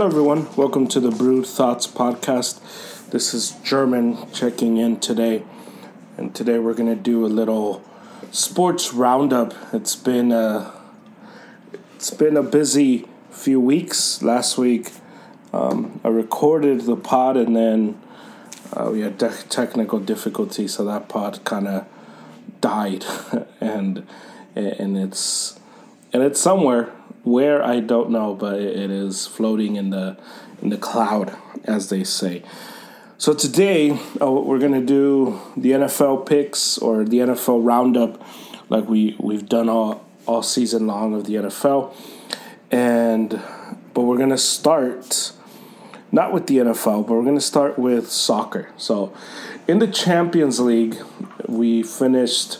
Hello, everyone. Welcome to the Brewed Thoughts podcast. This is German checking in today, and today we're going to do a little sports roundup. It's been a it's been a busy few weeks. Last week, um, I recorded the pod, and then uh, we had technical difficulties, so that pod kind of died, and and it's and it's somewhere where I don't know, but it is floating in the in the cloud, as they say. So today uh, we're gonna do the NFL picks or the NFL roundup, like we we've done all all season long of the NFL, and but we're gonna start not with the NFL, but we're gonna start with soccer. So in the Champions League, we finished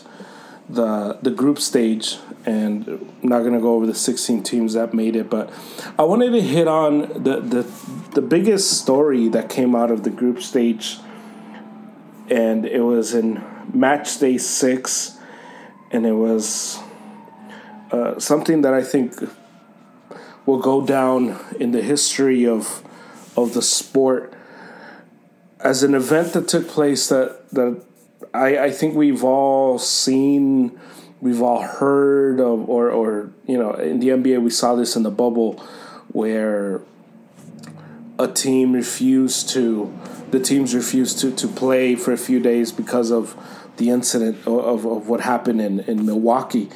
the the group stage and I'm not gonna go over the 16 teams that made it, but I wanted to hit on the the the biggest story that came out of the group stage, and it was in match day six, and it was uh, something that I think will go down in the history of of the sport. As an event that took place that that I, I think we've all seen we've all heard of, or, or, you know, in the NBA, we saw this in the bubble where a team refused to, the teams refused to, to play for a few days because of the incident of, of what happened in, in Milwaukee.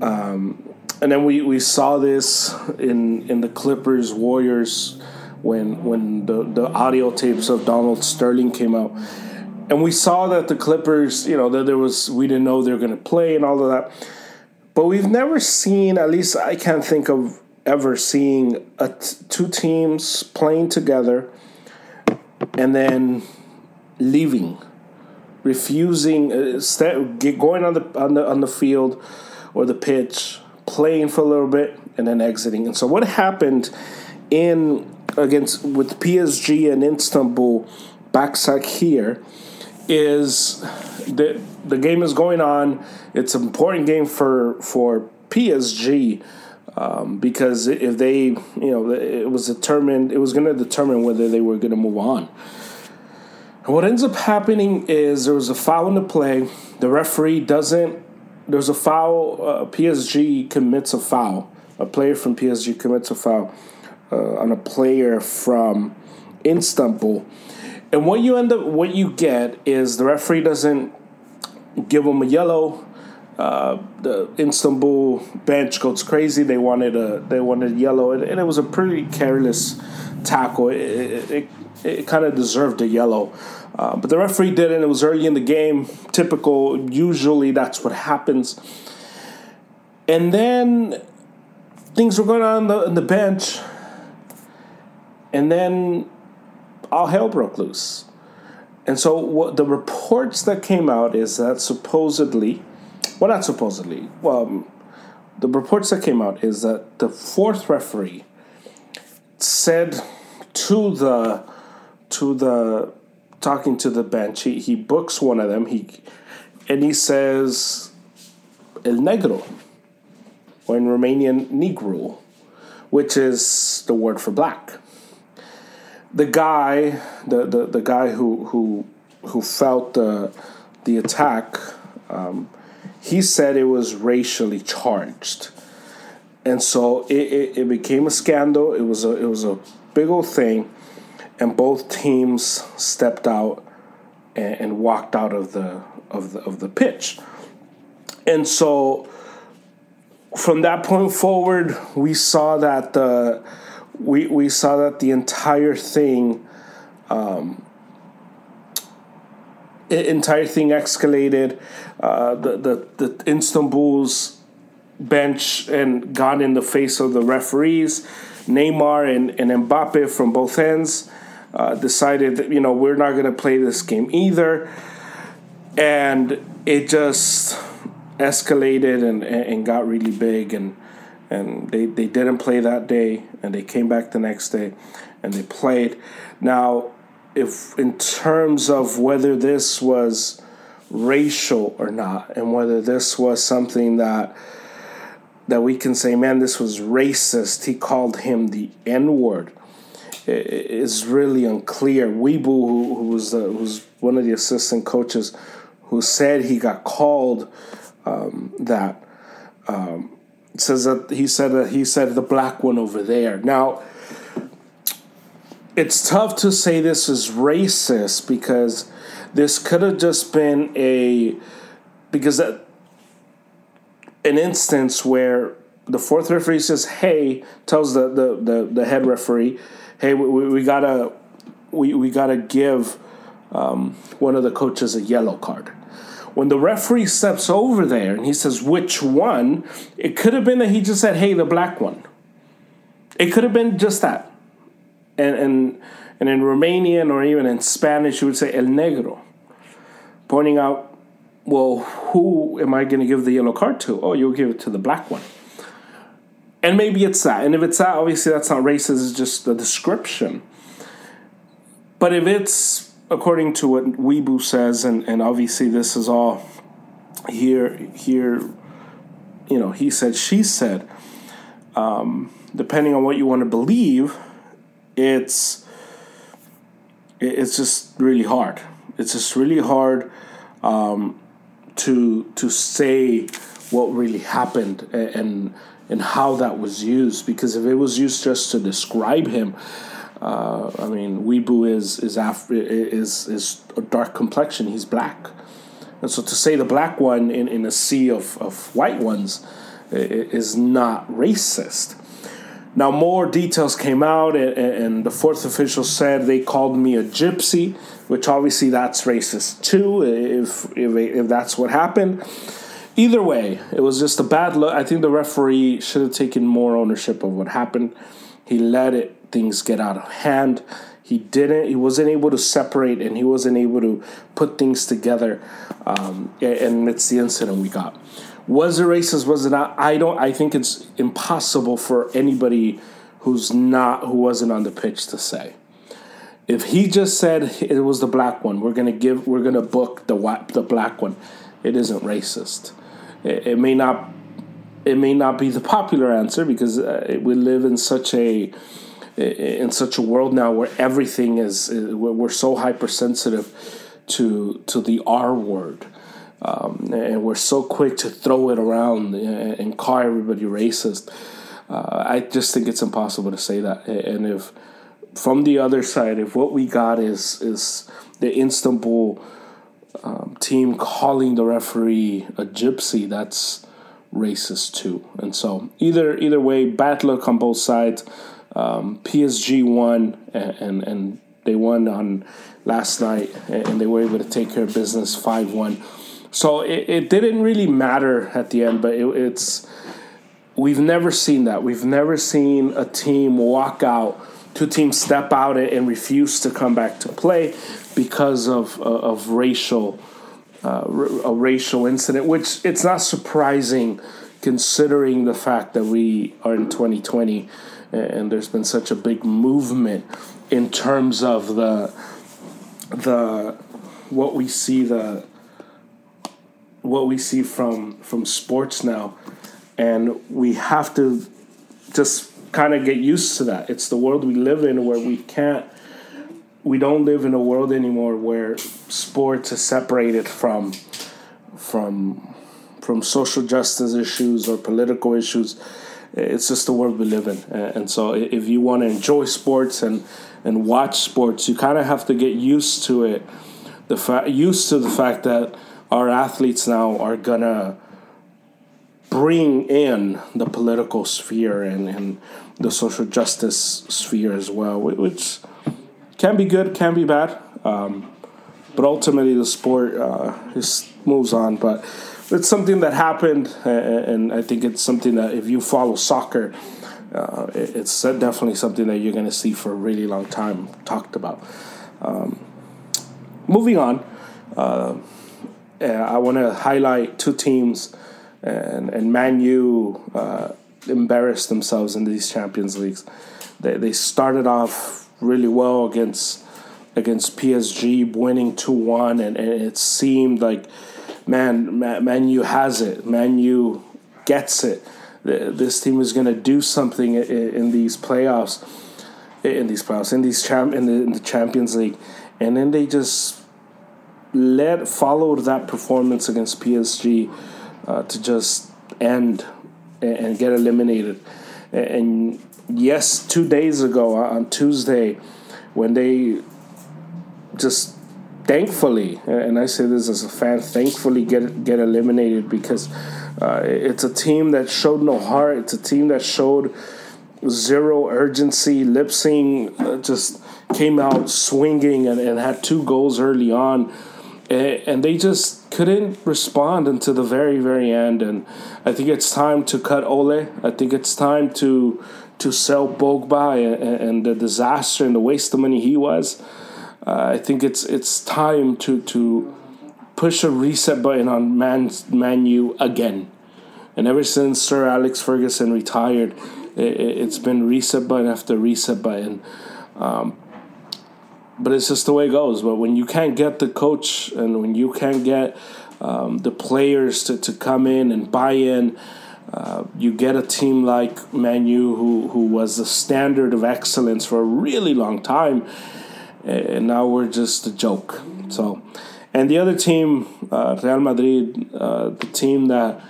Um, and then we, we saw this in, in the Clippers Warriors when, when the, the audio tapes of Donald Sterling came out and we saw that the Clippers, you know, that there was we didn't know they were going to play and all of that. But we've never seen, at least I can't think of ever seeing a t- two teams playing together and then leaving, refusing, uh, st- going on the on the on the field or the pitch, playing for a little bit and then exiting. And so what happened in against with PSG and Istanbul Başakşehir is the the game is going on. It's an important game for for PSG um, because if they you know it was determined it was going to determine whether they were going to move on. And what ends up happening is there was a foul in the play. The referee doesn't. There's a foul. Uh, PSG commits a foul. A player from PSG commits a foul uh, on a player from Istanbul and what you end up, what you get is the referee doesn't give them a yellow. Uh, the Istanbul bench goes crazy. They wanted a they wanted yellow, and, and it was a pretty careless tackle. It it, it, it kind of deserved a yellow, uh, but the referee didn't. It was early in the game. Typical. Usually that's what happens. And then things were going on in the, in the bench, and then all hell broke loose. And so what the reports that came out is that supposedly, well, not supposedly, well, um, the reports that came out is that the fourth referee said to the to the talking to the bench, he, he books one of them, he and he says El Negro, or in Romanian Negru, which is the word for black the guy, the, the, the guy who who who felt the the attack, um, he said it was racially charged, and so it, it, it became a scandal. It was a it was a big old thing, and both teams stepped out and, and walked out of the of the of the pitch, and so from that point forward, we saw that the we we saw that the entire thing um, entire thing escalated uh, the, the the Istanbul's bench and got in the face of the referees. Neymar and, and Mbappe from both ends uh, decided that you know we're not going to play this game either. And it just escalated and, and got really big and and they, they didn't play that day and they came back the next day and they played now if in terms of whether this was racial or not and whether this was something that that we can say man this was racist he called him the n word is really unclear. Webó, who, who was the, one of the assistant coaches, who said he got called um, that um, says that he said that he said the black one over there. Now, it's tough to say this is racist because this could have just been a because that, an instance where the fourth referee says, "Hey," tells the the the, the head referee, "Hey, we, we gotta we, we gotta give um, one of the coaches a yellow card." When the referee steps over there and he says, "Which one?" It could have been that he just said, "Hey, the black one." It could have been just that, and and and in Romanian or even in Spanish, you would say "el negro," pointing out well, who am I going to give the yellow card to? Oh, you'll give it to the black one. And maybe it's that. And if it's that, obviously that's not racist, it's just the description. But if it's according to what Webó says, and, and obviously this is all here, here, you know, he said, she said, um, depending on what you want to believe, it's it's just really hard. It's just really hard um, to to say what really happened and and how that was used because if it was used just to describe him uh, I mean Webó is is is is a dark complexion he's black and so to say the black one in, in a sea of, of white ones is not racist now more details came out and, and the fourth official said they called me a gypsy which obviously that's racist too, if, if, if that's what happened. Either way, it was just a bad look. I think the referee should have taken more ownership of what happened. He let it things get out of hand. He didn't. He wasn't able to separate, and he wasn't able to put things together. Um, and it's the incident we got. Was it racist? Was it not? I don't. I think it's impossible for anybody who's not who wasn't on the pitch to say. If he just said it was the black one, we're gonna give, we're gonna book the the black one. It isn't racist. It, it may not, it may not be the popular answer because uh, we live in such a in such a world now where everything is we're so hypersensitive to to the R word. Um, and we're so quick to throw it around and, call everybody racist. Uh, I just think it's impossible to say that. And if from the other side, if what we got is is the Istanbul um, team calling the referee a gypsy, that's racist too. And so either either way, bad luck on both sides. Um, PSG won and, and, and they won on last night and they were able to take care of business five one. So it, it didn't really matter at the end, but it, it's we've never seen that. We've never seen a team walk out two teams step out and refuse to come back to play because of uh, of racial uh, a racial incident, which it's not surprising considering the fact that we are in 2020 and there's been such a big movement in terms of the the what we see the what we see from from sports now and we have to just kind of get used to that. It's the world we live in where we can't we don't live in a world anymore where sports is separated from from from social justice issues or political issues. It's just the world we live in, and so if you want to enjoy sports and and watch sports, you kind of have to get used to it. The fa- used to the fact that our athletes now are gonna bring in the political sphere and, and the social justice sphere as well, which can be good, can be bad. Um, but ultimately, the sport uh, just moves on. But it's something that happened, and I think it's something that if you follow soccer, uh, it's definitely something that you're going to see for a really long time talked about. Um, moving on, uh, I want to highlight two teams and and Man U uh, embarrassed themselves in these Champions Leagues. They they started off really well against against PSG, winning two one, and, and it seemed like man, man Man U has it. Man U gets it. This team is going to do something in, these playoffs. in these playoffs, in these champ, in the, in the Champions League, and then they just led followed that performance against PSG uh, to just end and get eliminated. And yes, two days ago on Tuesday, when they just thankfully, and I say this as a fan, thankfully get get eliminated because uh, it's a team that showed no heart. It's a team that showed zero urgency. Leipzig uh, just came out swinging and, and had two goals early on, and, they just couldn't respond until the very very end. And I think it's time to cut Ole. I think it's time to to sell Pogba and, and the disaster and the waste of money he was. Uh, I think it's it's time to to push a reset button on Man Manu again. And ever since Sir Alex Ferguson retired, it, has been reset button after reset button. Um, but it's just the way it goes. But when you can't get the coach and when you can't get um, the players to, to come in and buy in, uh, you get a team like Man U, who, who was the standard of excellence for a really long time and now we're just a joke. So, and the other team, uh, Real Madrid, uh, the team that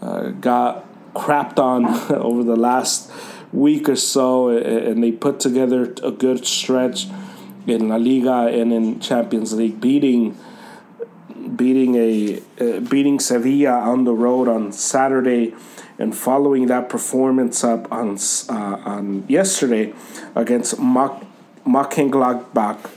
uh, got crapped on over the last week or so, and they put together a good stretch in La Liga and in Champions League, beating beating a uh, beating Sevilla on the road on Saturday, and following that performance up on uh, on yesterday against Mock Mönchengladbach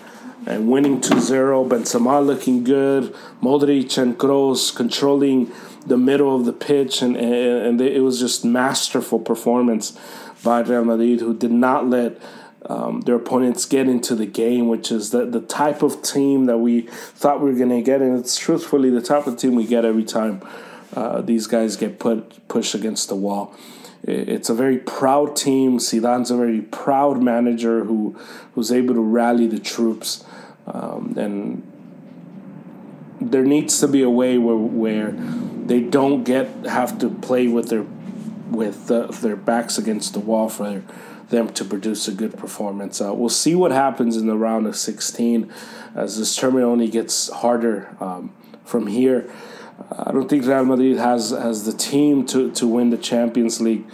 and winning 2-0. Benzema looking good. Modric and Kroos controlling the middle of the pitch, and, and, and it was just masterful performance by Real Madrid, who did not let um, their opponents get into the game, which is the, the type of team that we thought we were going to get. And it's truthfully the type of team we get every time uh, these guys get put pushed against the wall it's a very proud team. Zidane's a very proud manager who who's able to rally the troops, um, and there needs to be a way where where they don't get have to play with their with the, their backs against the wall for them to produce a good performance. Uh, we'll see what happens in the round of 16 as this tournament only gets harder um, from here. I don't think Real Madrid has has the team to, to win the Champions League.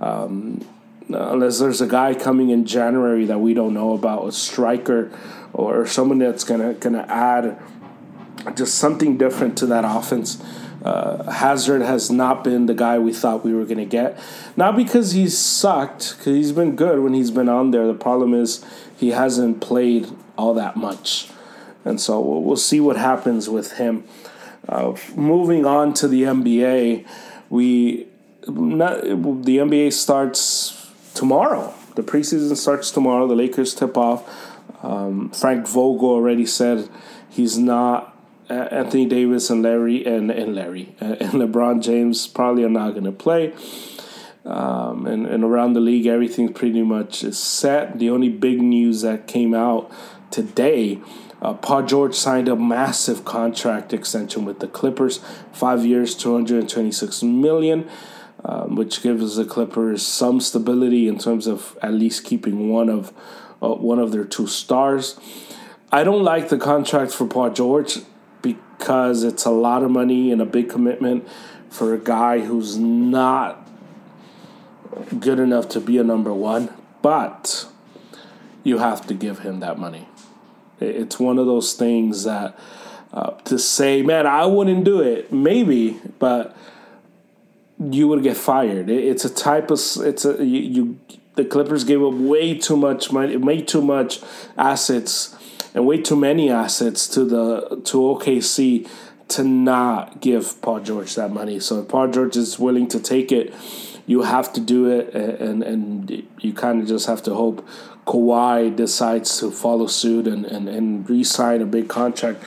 Um, unless there's a guy coming in January that we don't know about, a striker or someone that's gonna gonna add just something different to that offense. Uh, Hazard has not been the guy we thought we were to get. Not because he's sucked, because he's been good when he's been on there. The problem is he hasn't played all that much. And so we'll see what happens with him. Uh, moving on to the NBA, we not, the NBA starts tomorrow. The preseason starts tomorrow. The Lakers tip off. Um, Frank Vogel already said he's not. Anthony Davis and Larry and, and Larry uh, and LeBron James probably are not going to play. Um, and, and around the league, everything pretty much is set. The only big news that came out today uh, Paul George signed a massive contract extension with the Clippers, five years, two hundred and twenty-six million, um, which gives the Clippers some stability in terms of at least keeping one of uh, one of their two stars. I don't like the contract for Paul George because it's a lot of money and a big commitment for a guy who's not good enough to be a number one, but you have to give him that money. It's one of those things that uh, to say, man, I wouldn't do it, maybe, but you would get fired. It's a type of it's a you, you the Clippers gave up way too much money, way too much assets, and way too many assets to the to OKC to not give Paul George that money. So if Paul George is willing to take it, you have to do it, and and you kind of just have to hope Kawhi decides to follow suit and, and, and re sign a big contract.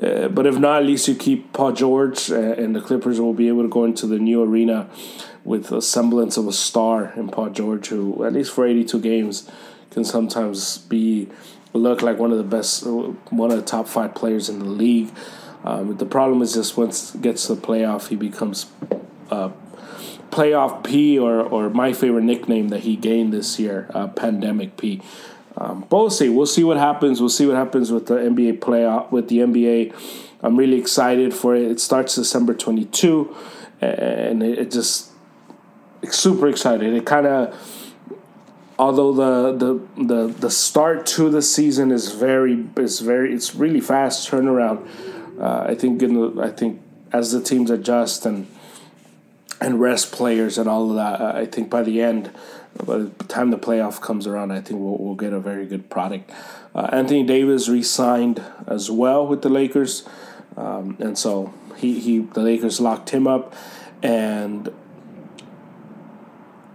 Uh, but if not, at least you keep Paul George, uh, and the Clippers will be able to go into the new arena with a semblance of a star in Paul George, who, at least for 82 games, can sometimes be look like one of the best, one of the top five players in the league. Um, the problem is just once gets to the playoff, he becomes uh, playoff P or, or my favorite nickname that he gained this year, uh, Pandemic P. Um, but we'll see. We'll see what happens. We'll see what happens with the NBA playoff with the NBA. I'm really excited for it. It starts December 22, and it, it just super excited. It kind of, although the, the the the start to the season is very is very it's really fast turnaround. Uh, I think in the, I think as the teams adjust and and rest players and all of that, I think by the end by the time the playoff comes around, I think we'll, we'll get a very good product. Uh, Anthony Davis re-signed as well with the Lakers, um, and so he, he the Lakers locked him up, and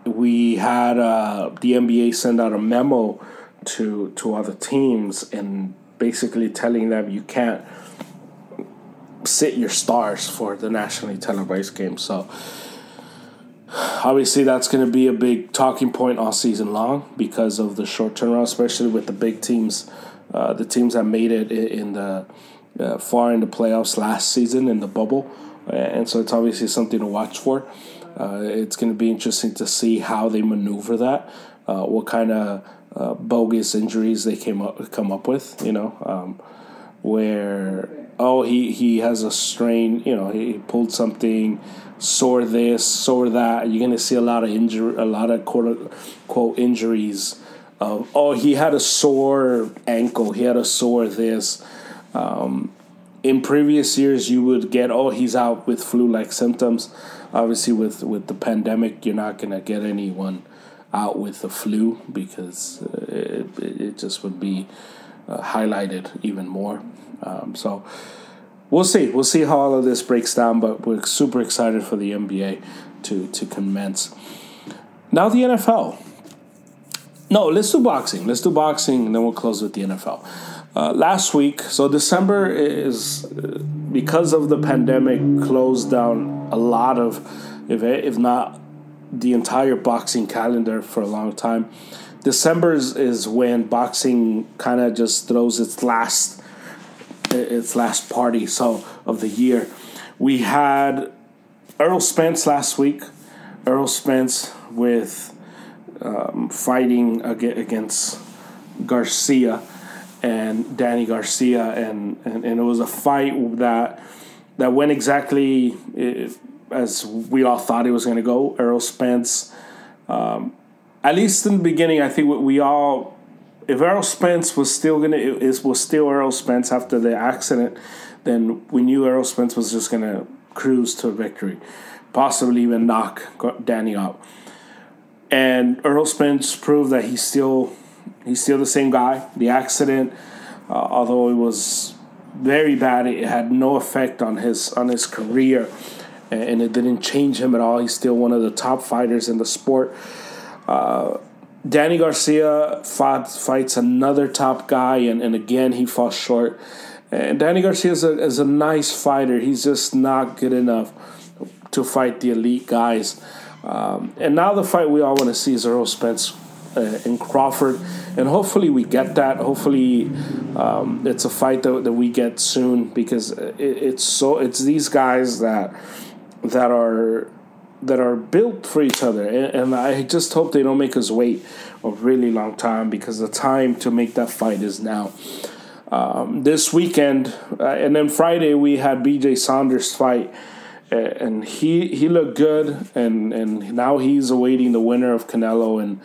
we had uh, the NBA send out a memo to to other teams and basically telling them you can't sit your stars for the nationally televised game. So obviously that's going to be a big talking point all season long because of the short turnaround, especially with the big teams, uh, the teams that made it in the uh, far in the playoffs last season in the bubble, and so it's obviously something to watch for. Uh, it's going to be interesting to see how they maneuver that, uh, what kind of uh, bogus injuries they came up come up with, you know, um, where oh he he has a strain, you know, he pulled something sore this, sore that. You're gonna see a lot of injury, a lot of quote injuries. Of oh, he had a sore ankle. He had a sore this. Um, in previous years, you would get oh, he's out with flu-like symptoms. Obviously, with with the pandemic, you're not gonna get anyone out with the flu because uh, it, it just would be uh, highlighted even more. Um, so we'll see. We'll see how all of this breaks down, but we're super excited for the NBA to to commence. Now the NFL. No, let's do boxing. Let's do boxing, and then we'll close with the NFL. Uh, last week, so December is uh, because of the pandemic closed down a lot of, if if not the entire boxing calendar for a long time. December is, is when boxing kind of just throws its last its last party so of the year. We had Errol Spence last week. Errol Spence with um, fighting against Garcia and Danny Garcia, and, and, and it was a fight that that went exactly as we all thought it was going to go. Errol Spence, um, at least in the beginning, I think we all if Errol Spence was still gonna is was still Errol Spence after the accident, then we knew Errol Spence was just gonna cruise to victory, possibly even knock Danny out. And Errol Spence proved that he's still he's still the same guy. The accident, uh, although it was very bad, it had no effect on his on his career, and it didn't change him at all. He's still one of the top fighters in the sport. Uh, Danny Garcia fought, fights another top guy, and, and again, he falls short. And Danny Garcia is a, is a nice fighter. He's just not good enough to fight the elite guys. Um, and now the fight we all want to see is Errol Spence uh, in Crawford. And hopefully we get that. Hopefully um, it's a fight that, that we get soon because it, it's so it's these guys that that are that are built for each other. And, and, I just hope they don't make us wait a really long time because the time to make that fight is now. Um, this weekend, uh, and then Friday, we had BJ Saunders fight. Uh, and he, he looked good, and, and now he's awaiting the winner of Canelo and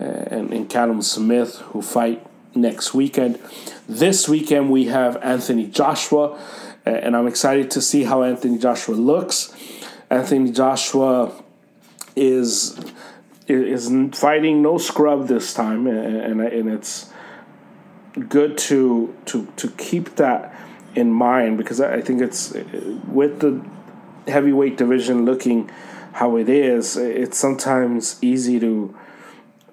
and, and Callum Smith, who fight next weekend. This weekend we have Anthony Joshua, and I'm excited to see how Anthony Joshua looks. Anthony Joshua is is fighting no scrub this time, and and it's good to to to keep that in mind because I think it's with the heavyweight division looking how it is. It's sometimes easy to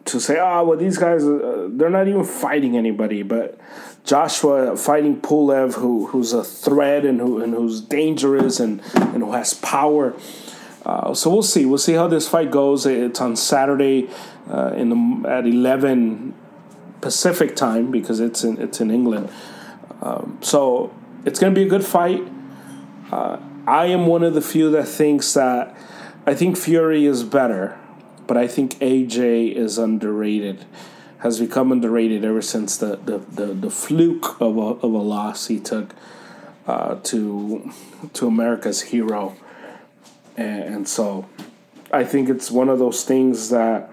to say, oh well, these guys uh, they're not even fighting anybody, but Joshua fighting Pulev, who who's a threat and who and who's dangerous and and who has power. Uh, so we'll see. We'll see how this fight goes. It's on Saturday uh, in the at eleven Pacific time because it's in it's in England. Um, so it's going to be a good fight. Uh, I am one of the few that thinks that I think Fury is better, but I think AJ is underrated. Has become underrated ever since the the, the, the fluke of a, of a loss he took uh, to to America's hero, and, and so I think it's one of those things that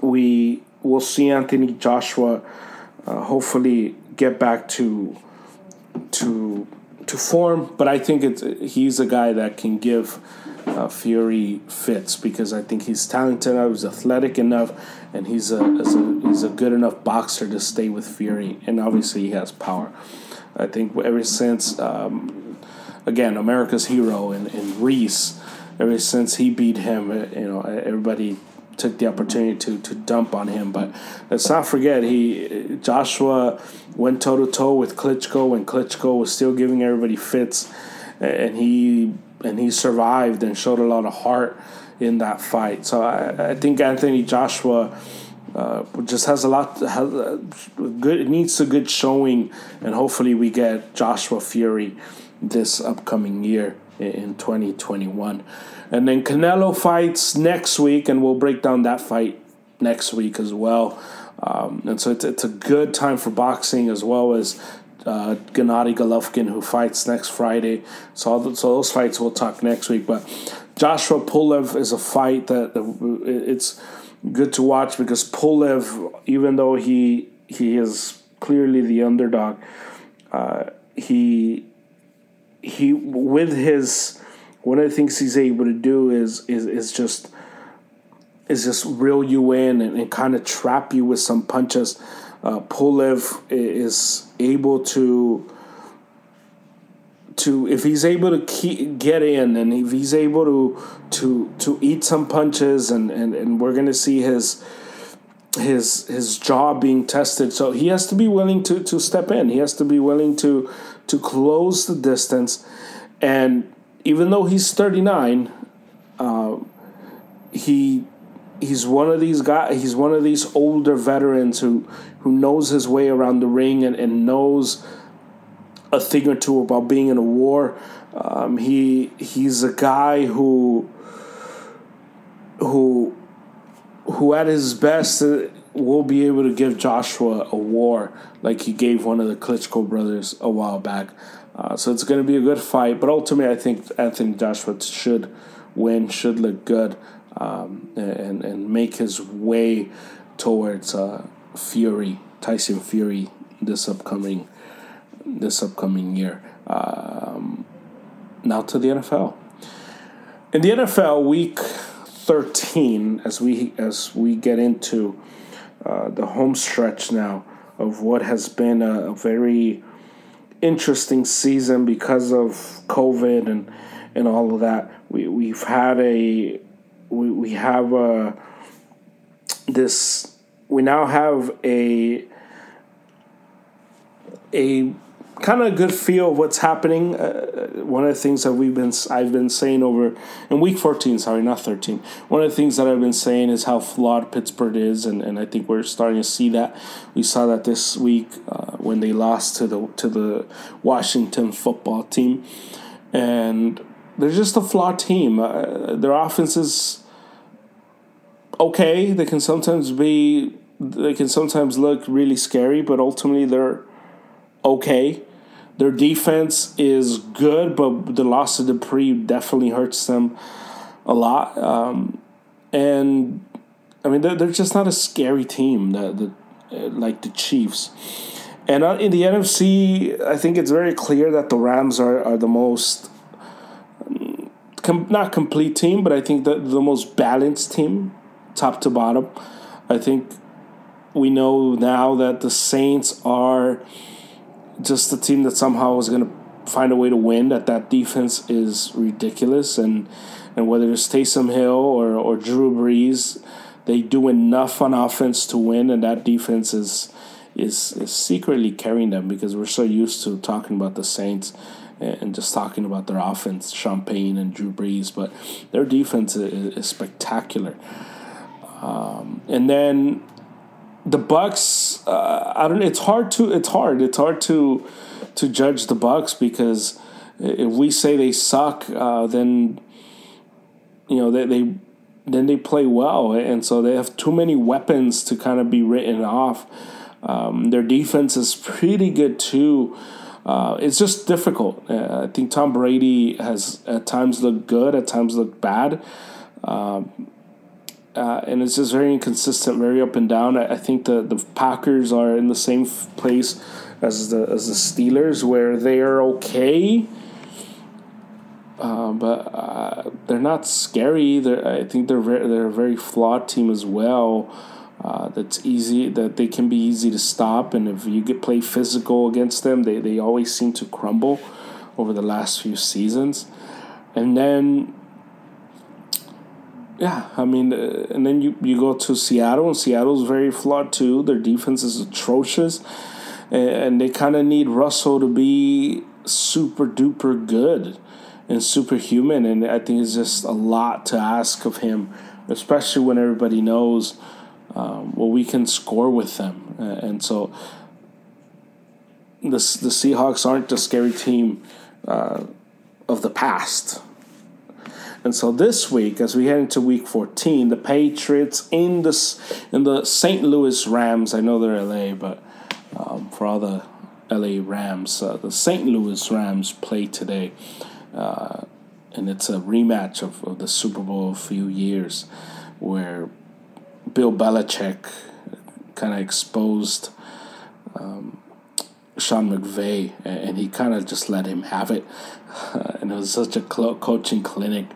we will see Anthony Joshua uh, hopefully get back to to to form, but I think it's he's a guy that can give uh, Fury fits because I think he's talented enough, he's athletic enough, and he's a, a he's a good enough boxer to stay with Fury, and obviously he has power. I think ever since um, again America's hero and, and Ruiz, ever since he beat him, you know everybody took the opportunity to to dump on him. But let's not forget he Joshua went toe to toe with Klitschko when Klitschko was still giving everybody fits, and he and he survived and showed a lot of heart in that fight. So I, I think Anthony Joshua. Uh, just has a lot has a good it needs a good showing and hopefully we get Joshua Fury this upcoming year in 2021 and then Canelo fights next week, and we'll break down that fight next week as well. Um, and so it's, it's a good time for boxing as well as uh, Gennady Golovkin, who fights next Friday. So, the, so those fights we'll talk next week. But Joshua Pulev is a fight that it's good to watch because Pulev, even though he he is clearly the underdog, uh, he he with his one of the things he's able to do is is is just is just reel you in and, and kind of trap you with some punches. Uh, Pulev is able to to if he's able to keep, get in and if he's able to to to eat some punches and and, and we're gonna see his his his jaw being tested. So he has to be willing to to step in. He has to be willing to to close the distance. And even though he's 39, uh, he he's one of these guys. He's one of these older veterans who who knows his way around the ring and, and knows a thing or two about being in a war. Um, he he's a guy who who who at his best will be able to give Joshua a war like he gave one of the Klitschko brothers a while back. Uh, so it's going to be a good fight, but ultimately, I think Anthony Joshua should win, should look good, um, and and make his way towards uh, Fury, Tyson Fury, this upcoming this upcoming year. Um, now to the NFL. In the NFL, Week 13, as we as we get into uh, the home stretch now of what has been a, a very interesting season because of COVID and and all of that. We we've had a we we have a this we now have a a kind of a good feel of what's happening. Uh, one of the things that we've been I've been saying over in week 14, sorry, not 13. One of the things that I've been saying is how flawed Pittsburgh is, and, and I think we're starting to see that. We saw that this week uh, when they lost to the to the Washington football team, and they're just a flawed team. Uh, their offense is okay. They can sometimes be they can sometimes look really scary, but ultimately they're okay. Their defense is good, but the loss of Dupree definitely hurts them a lot. Um, and I mean, they're, they're just not a scary team the, the, uh, like the Chiefs. And uh, in the NFC, I think it's very clear that the Rams are, are the most, com- not complete team, but I think the, the most balanced team, top to bottom. I think we know now that the Saints are just a team that somehow is going to find a way to win. That that defense is ridiculous, and and whether it's Taysom Hill or or Drew Brees, they do enough on offense to win, and that defense is is is secretly carrying them because we're so used to talking about the Saints and just talking about their offense, Champagne and Drew Brees, but their defense is, is spectacular. Um, and then the Bucks, uh, I don't. It's hard to. It's hard. It's hard to to judge the Bucks because if we say they suck, uh, then you know they, they then they play well, and so they have too many weapons to kind of be written off. Um, their defense is pretty good too. Uh, it's just difficult. Uh, I think Tom Brady has at times looked good, at times looked bad. Um, uh, and it's just very inconsistent, very up and down. I, I think the, the Packers are in the same place as the as the Steelers, where they are okay, uh, but uh, they're not scary. They're, I think they're very, they're a very flawed team as well. Uh, that's easy that they can be easy to stop, and if you get play physical against them, they, they always seem to crumble over the last few seasons. And then, yeah, I mean, uh, and then you, you go to Seattle, and Seattle's very flawed too. Their defense is atrocious, and, and they kind of need Russell to be super duper good and superhuman. And I think it's just a lot to ask of him, especially when everybody knows um, well, we can score with them. And so the, the Seahawks aren't the scary team uh, of the past. And so this week, as we head into week 14, the Patriots in the, in the St. Louis Rams, I know they're LA, but um, for all the LA Rams, uh, the St. Louis Rams play today. Uh, and it's a rematch of, of the Super Bowl a few years where Bill Belichick kind of exposed um, Sean McVay, and he kind of just let him have it. and it was such a cl- coaching clinic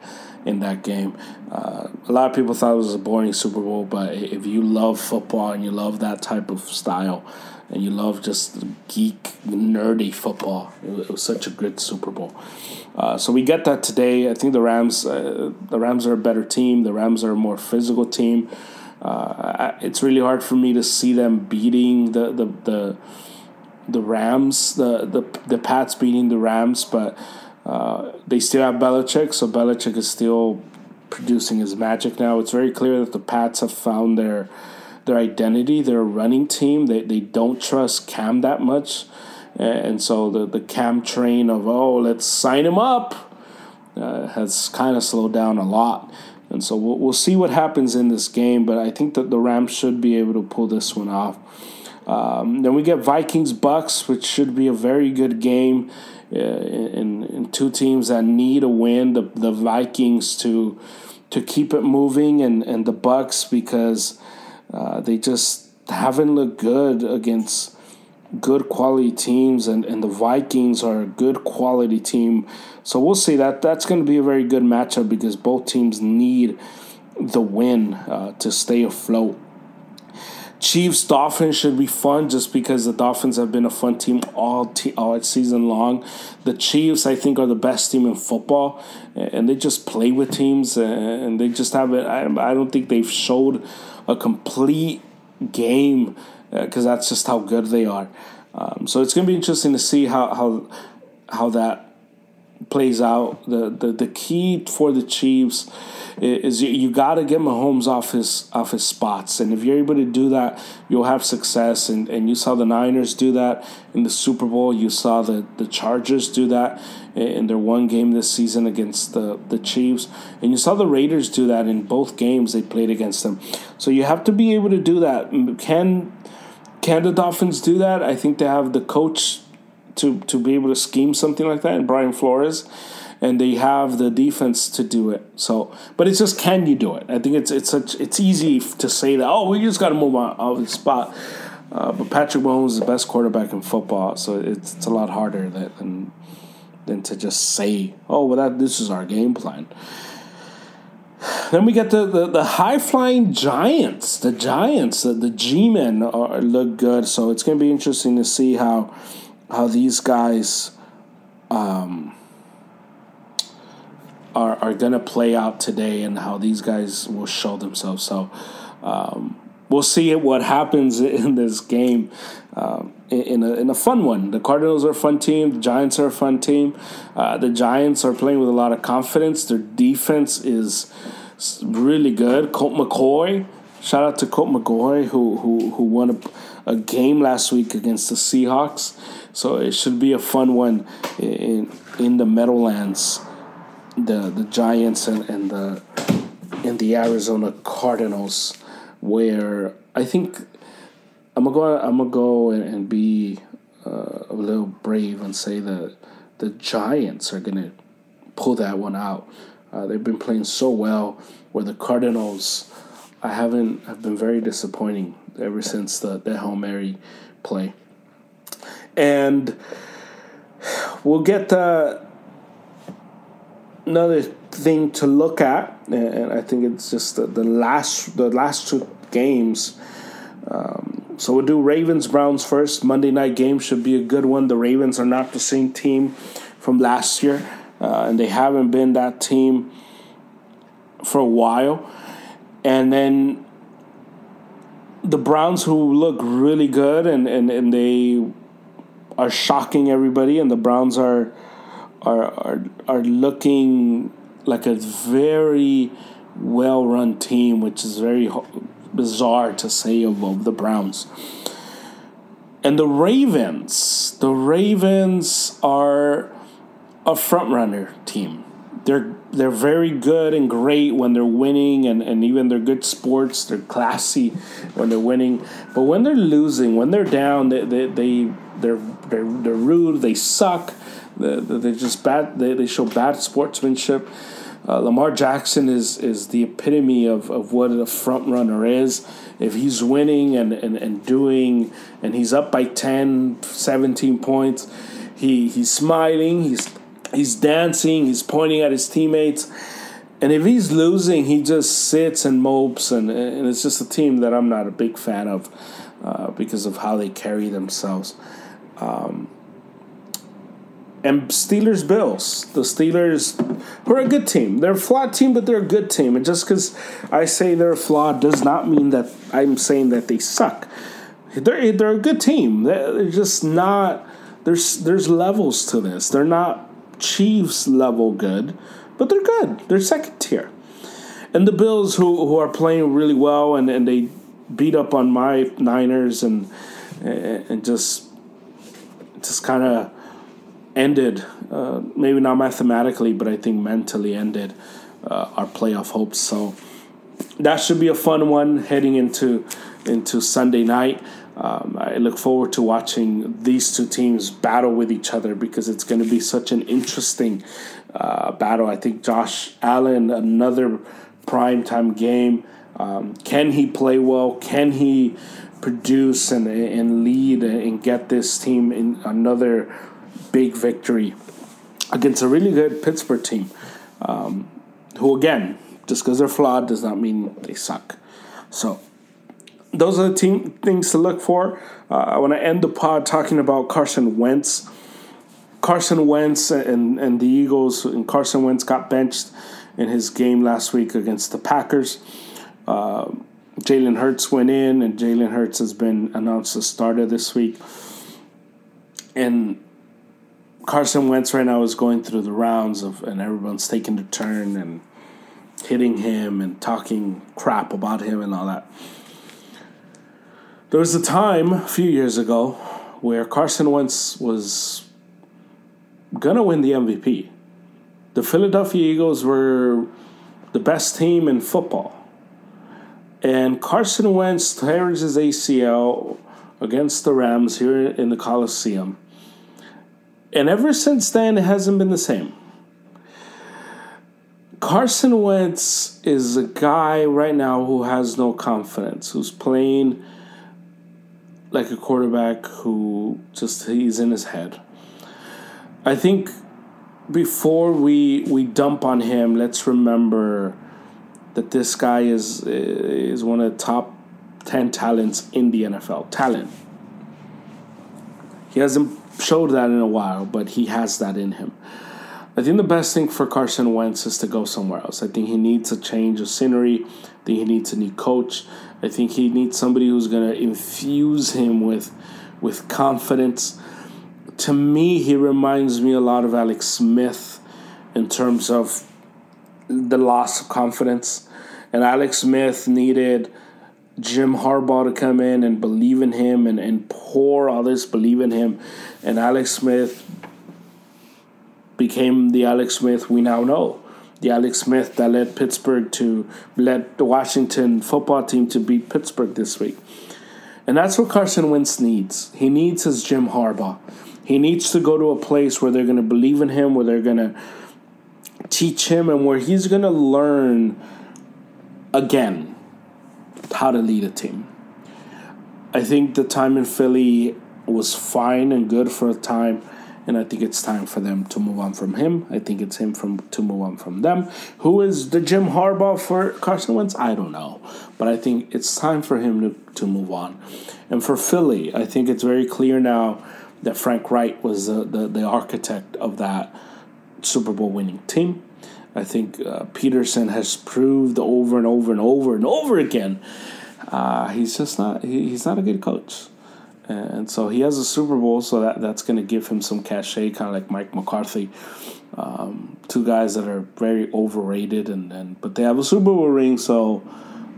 in that game. Uh, a lot of people thought it was a boring Super Bowl, but if you love football and you love that type of style, and you love just geek, nerdy football, it was such a good Super Bowl. Uh, so we get that today. I think the Rams, uh, the Rams are a better team. The Rams are a more physical team. Uh, it's really hard for me to see them beating the the the, the Rams, the, the the Pats beating the Rams, but uh, they still have Belichick, so Belichick is still producing his magic now. It's very clear that the Pats have found their their identity. They're a running team. They they don't trust Cam that much, and so the the Cam train of oh let's sign him up uh, has kind of slowed down a lot. And so we'll, we'll see what happens in this game, but I think that the Rams should be able to pull this one off. Um, then we get Vikings Bucks, which should be a very good game. Uh, in, in two teams that need a win, the the Vikings to to keep it moving, and, and the Bucks because uh, they just haven't looked good against good quality teams, and, and the Vikings are a good quality team. So we'll see that that's going to be a very good matchup because both teams need the win uh, to stay afloat. Chiefs Dolphins should be fun just because the Dolphins have been a fun team all te- all season long. The Chiefs, I think, are the best team in football, and they just play with teams, and they just have it. I, I don't think they've showed a complete game because uh, that's just how good they are. Um, so it's going to be interesting to see how how how that plays out. The, the the key for the Chiefs is you, you got to get Mahomes off his off his spots, and if you're able to do that, you'll have success. And, and you saw the Niners do that in the Super Bowl. You saw the the Chargers do that in their one game this season against the the Chiefs, and you saw the Raiders do that in both games they played against them. So you have to be able to do that. Can can the Dolphins do that? I think they have the coach to to be able to scheme something like that, and Brian Flores, and they have the defense to do it. So, but it's just can you do it? I think it's it's such it's easy to say that. Oh, we just got to move on out of the spot. Uh, but Patrick Mahomes is the best quarterback in football, so it's, it's a lot harder than than to just say, "Oh, well, that this is our game plan." Then we get the, the, the high flying giants. The giants, the, the G men look good. So it's going to be interesting to see how how these guys um, are, are going to play out today and how these guys will show themselves. So um, we'll see what happens in this game. Um, in a, in a fun one. The Cardinals are a fun team. The Giants are a fun team. Uh, the Giants are playing with a lot of confidence. Their defense is really good. Colt McCoy, shout out to Colt McCoy who who who won a, a game last week against the Seahawks. So it should be a fun one in in the Meadowlands. The the Giants and, and the and the Arizona Cardinals, where I think I'm gonna go. I'm gonna go and, and be uh, a little brave and say that the Giants are gonna pull that one out. Uh, they've been playing so well. Where the Cardinals, I haven't. have been very disappointing ever since the the Hail Mary play, and we'll get the another thing to look at, and I think it's just the, the last the last two games. Um, so we'll do Ravens Browns first. Monday night game should be a good one. The Ravens are not the same team from last year, uh, and they haven't been that team for a while. And then the Browns, who look really good, and, and, and they are shocking everybody, and the Browns are are are, are looking like a very well run team, which is very bizarre to say of, of the Browns. And the Ravens, the Ravens are a front runner team. They're they're very good and great when they're winning and, and even they're good sports, they're classy when they're winning. But when they're losing, when they're down, they they, they they're they're they're rude, they suck, they just bad they, they show bad sportsmanship. Uh, Lamar Jackson is is the epitome of, of what a front runner is. If he's winning and, and, and doing and he's up by 10, 17 points, he he's smiling, he's he's dancing, he's pointing at his teammates. And if he's losing, he just sits and mopes, and, and it's just a team that I'm not a big fan of uh, because of how they carry themselves. Um, and Steelers Bills. The Steelers are a good team. They're a flawed team, but they're a good team. And just because I say they're flawed does not mean that I'm saying that they suck. They're, they're a good team. They're just not. There's there's levels to this. They're not Chiefs level good, but they're good. They're second tier. And the Bills, who who are playing really well, and, and they beat up on my Niners and and just just kind of ended, uh, maybe not mathematically, but I think mentally ended uh, our playoff hopes. So that should be a fun one heading into into Sunday night. Um, I look forward to watching these two teams battle with each other because it's going to be such an interesting uh, battle. I think Josh Allen, another primetime game. Um, can he play well? Can he produce and, and lead and get this team in another big victory against a really good Pittsburgh team, um, who again, just because they're flawed does not mean they suck. So those are the team things to look for. Uh, I want to end the pod talking about Carson Wentz. Carson Wentz and, and the Eagles, and Carson Wentz got benched in his game last week against the Packers. Uh, Jalen Hurts went in, and Jalen Hurts has been announced as starter this week. And Carson Wentz right now is going through the rounds of, and everyone's taking the turn and hitting him and talking crap about him and all that. There was a time a few years ago where Carson Wentz was gonna win the MVP. The Philadelphia Eagles were the best team in football. And Carson Wentz tears his ACL against the Rams here in the Coliseum. And ever since then, it hasn't been the same. Carson Wentz is a guy right now who has no confidence, who's playing like a quarterback who just he's in his head. I think before we we dump on him, let's remember that this guy is is one of the top ten talents in the NFL. Talent. He hasn't showed that in a while, but he has that in him. I think the best thing for Carson Wentz is to go somewhere else. I think he needs a change of scenery. I think he needs a new coach. I think he needs somebody who's going to infuse him with with confidence. To me, he reminds me a lot of Alex Smith in terms of the loss of confidence. And Alex Smith needed Jim Harbaugh to come in and believe in him and, and pour all this believe in him. And Alex Smith became the Alex Smith we now know. the Alex Smith that led Pittsburgh to led the Washington football team to beat Pittsburgh this week. And that's what Carson Wentz needs. He needs his Jim Harbaugh. He needs to go to a place where they're going to believe in him, where they're going to teach him, and where he's going to learn again how to lead a team. I think the time in Philly was fine and good for a time and I think it's time for them to move on from him. I think it's him from to move on from them. Who is the Jim Harbaugh for Carson Wentz? I don't know, but I think it's time for him to, to move on. And for Philly, I think it's very clear now that Frank Reich was the, the, the architect of that Super Bowl winning team. I think uh, Pederson has proved over and over and over and over again uh, he's just not he, he's not a good coach. And so he has a Super Bowl, so that that's going to give him some cachet, kind of like Mike McCarthy. Um, two guys that are very overrated, and, and but they have a Super Bowl ring, so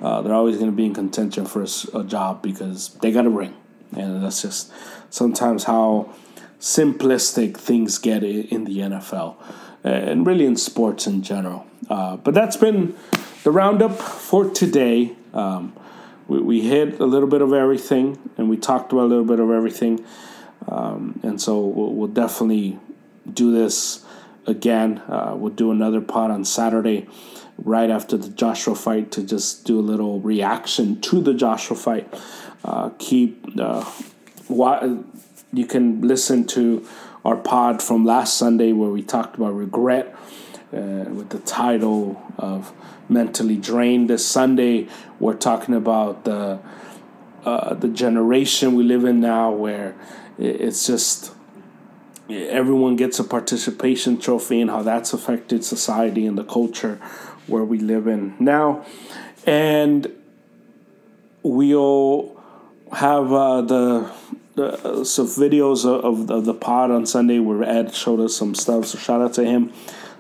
uh, they're always going to be in contention for a, a, job because they got a ring, and that's just sometimes how simplistic things get in the NFL, and really in sports in general. Uh, but that's been the roundup for today. Um, we, we hit a little bit of everything and we talked about a little bit of everything. Um, and so we'll, we'll, definitely do this again. Uh, we'll do another pod on Saturday right after the Joshua fight to just do a little reaction to the Joshua fight. Uh, keep uh, you can listen to our pod from last Sunday where we talked about regret uh, with the title of mentally drained. This Sunday, we're talking about the uh, the generation we live in now, where it's just everyone gets a participation trophy and how that's affected society and the culture where we live in now, and we'll have uh, the. Uh, some videos of, of the pod on Sunday where Ed showed us some stuff. So shout out to him.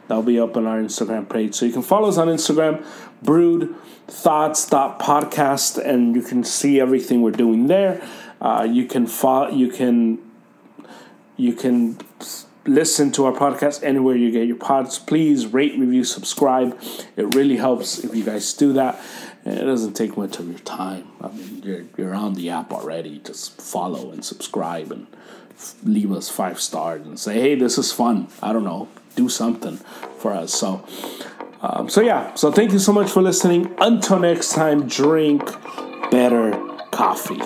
That'll be up on our Instagram page. So you can follow us on Instagram, Brood Thoughts Podcast, and you can see everything we're doing there. Uh, you can follow, you can you can listen to our podcast anywhere you get your pods. Please rate, review, subscribe. It really helps if you guys do that. It doesn't take much of your time. I mean, you're you're on the app already. Just follow and subscribe and leave us five stars and say, hey, this is fun. I don't know do something for us. So, um, so yeah. So thank you so much for listening. Until next time, drink better coffee.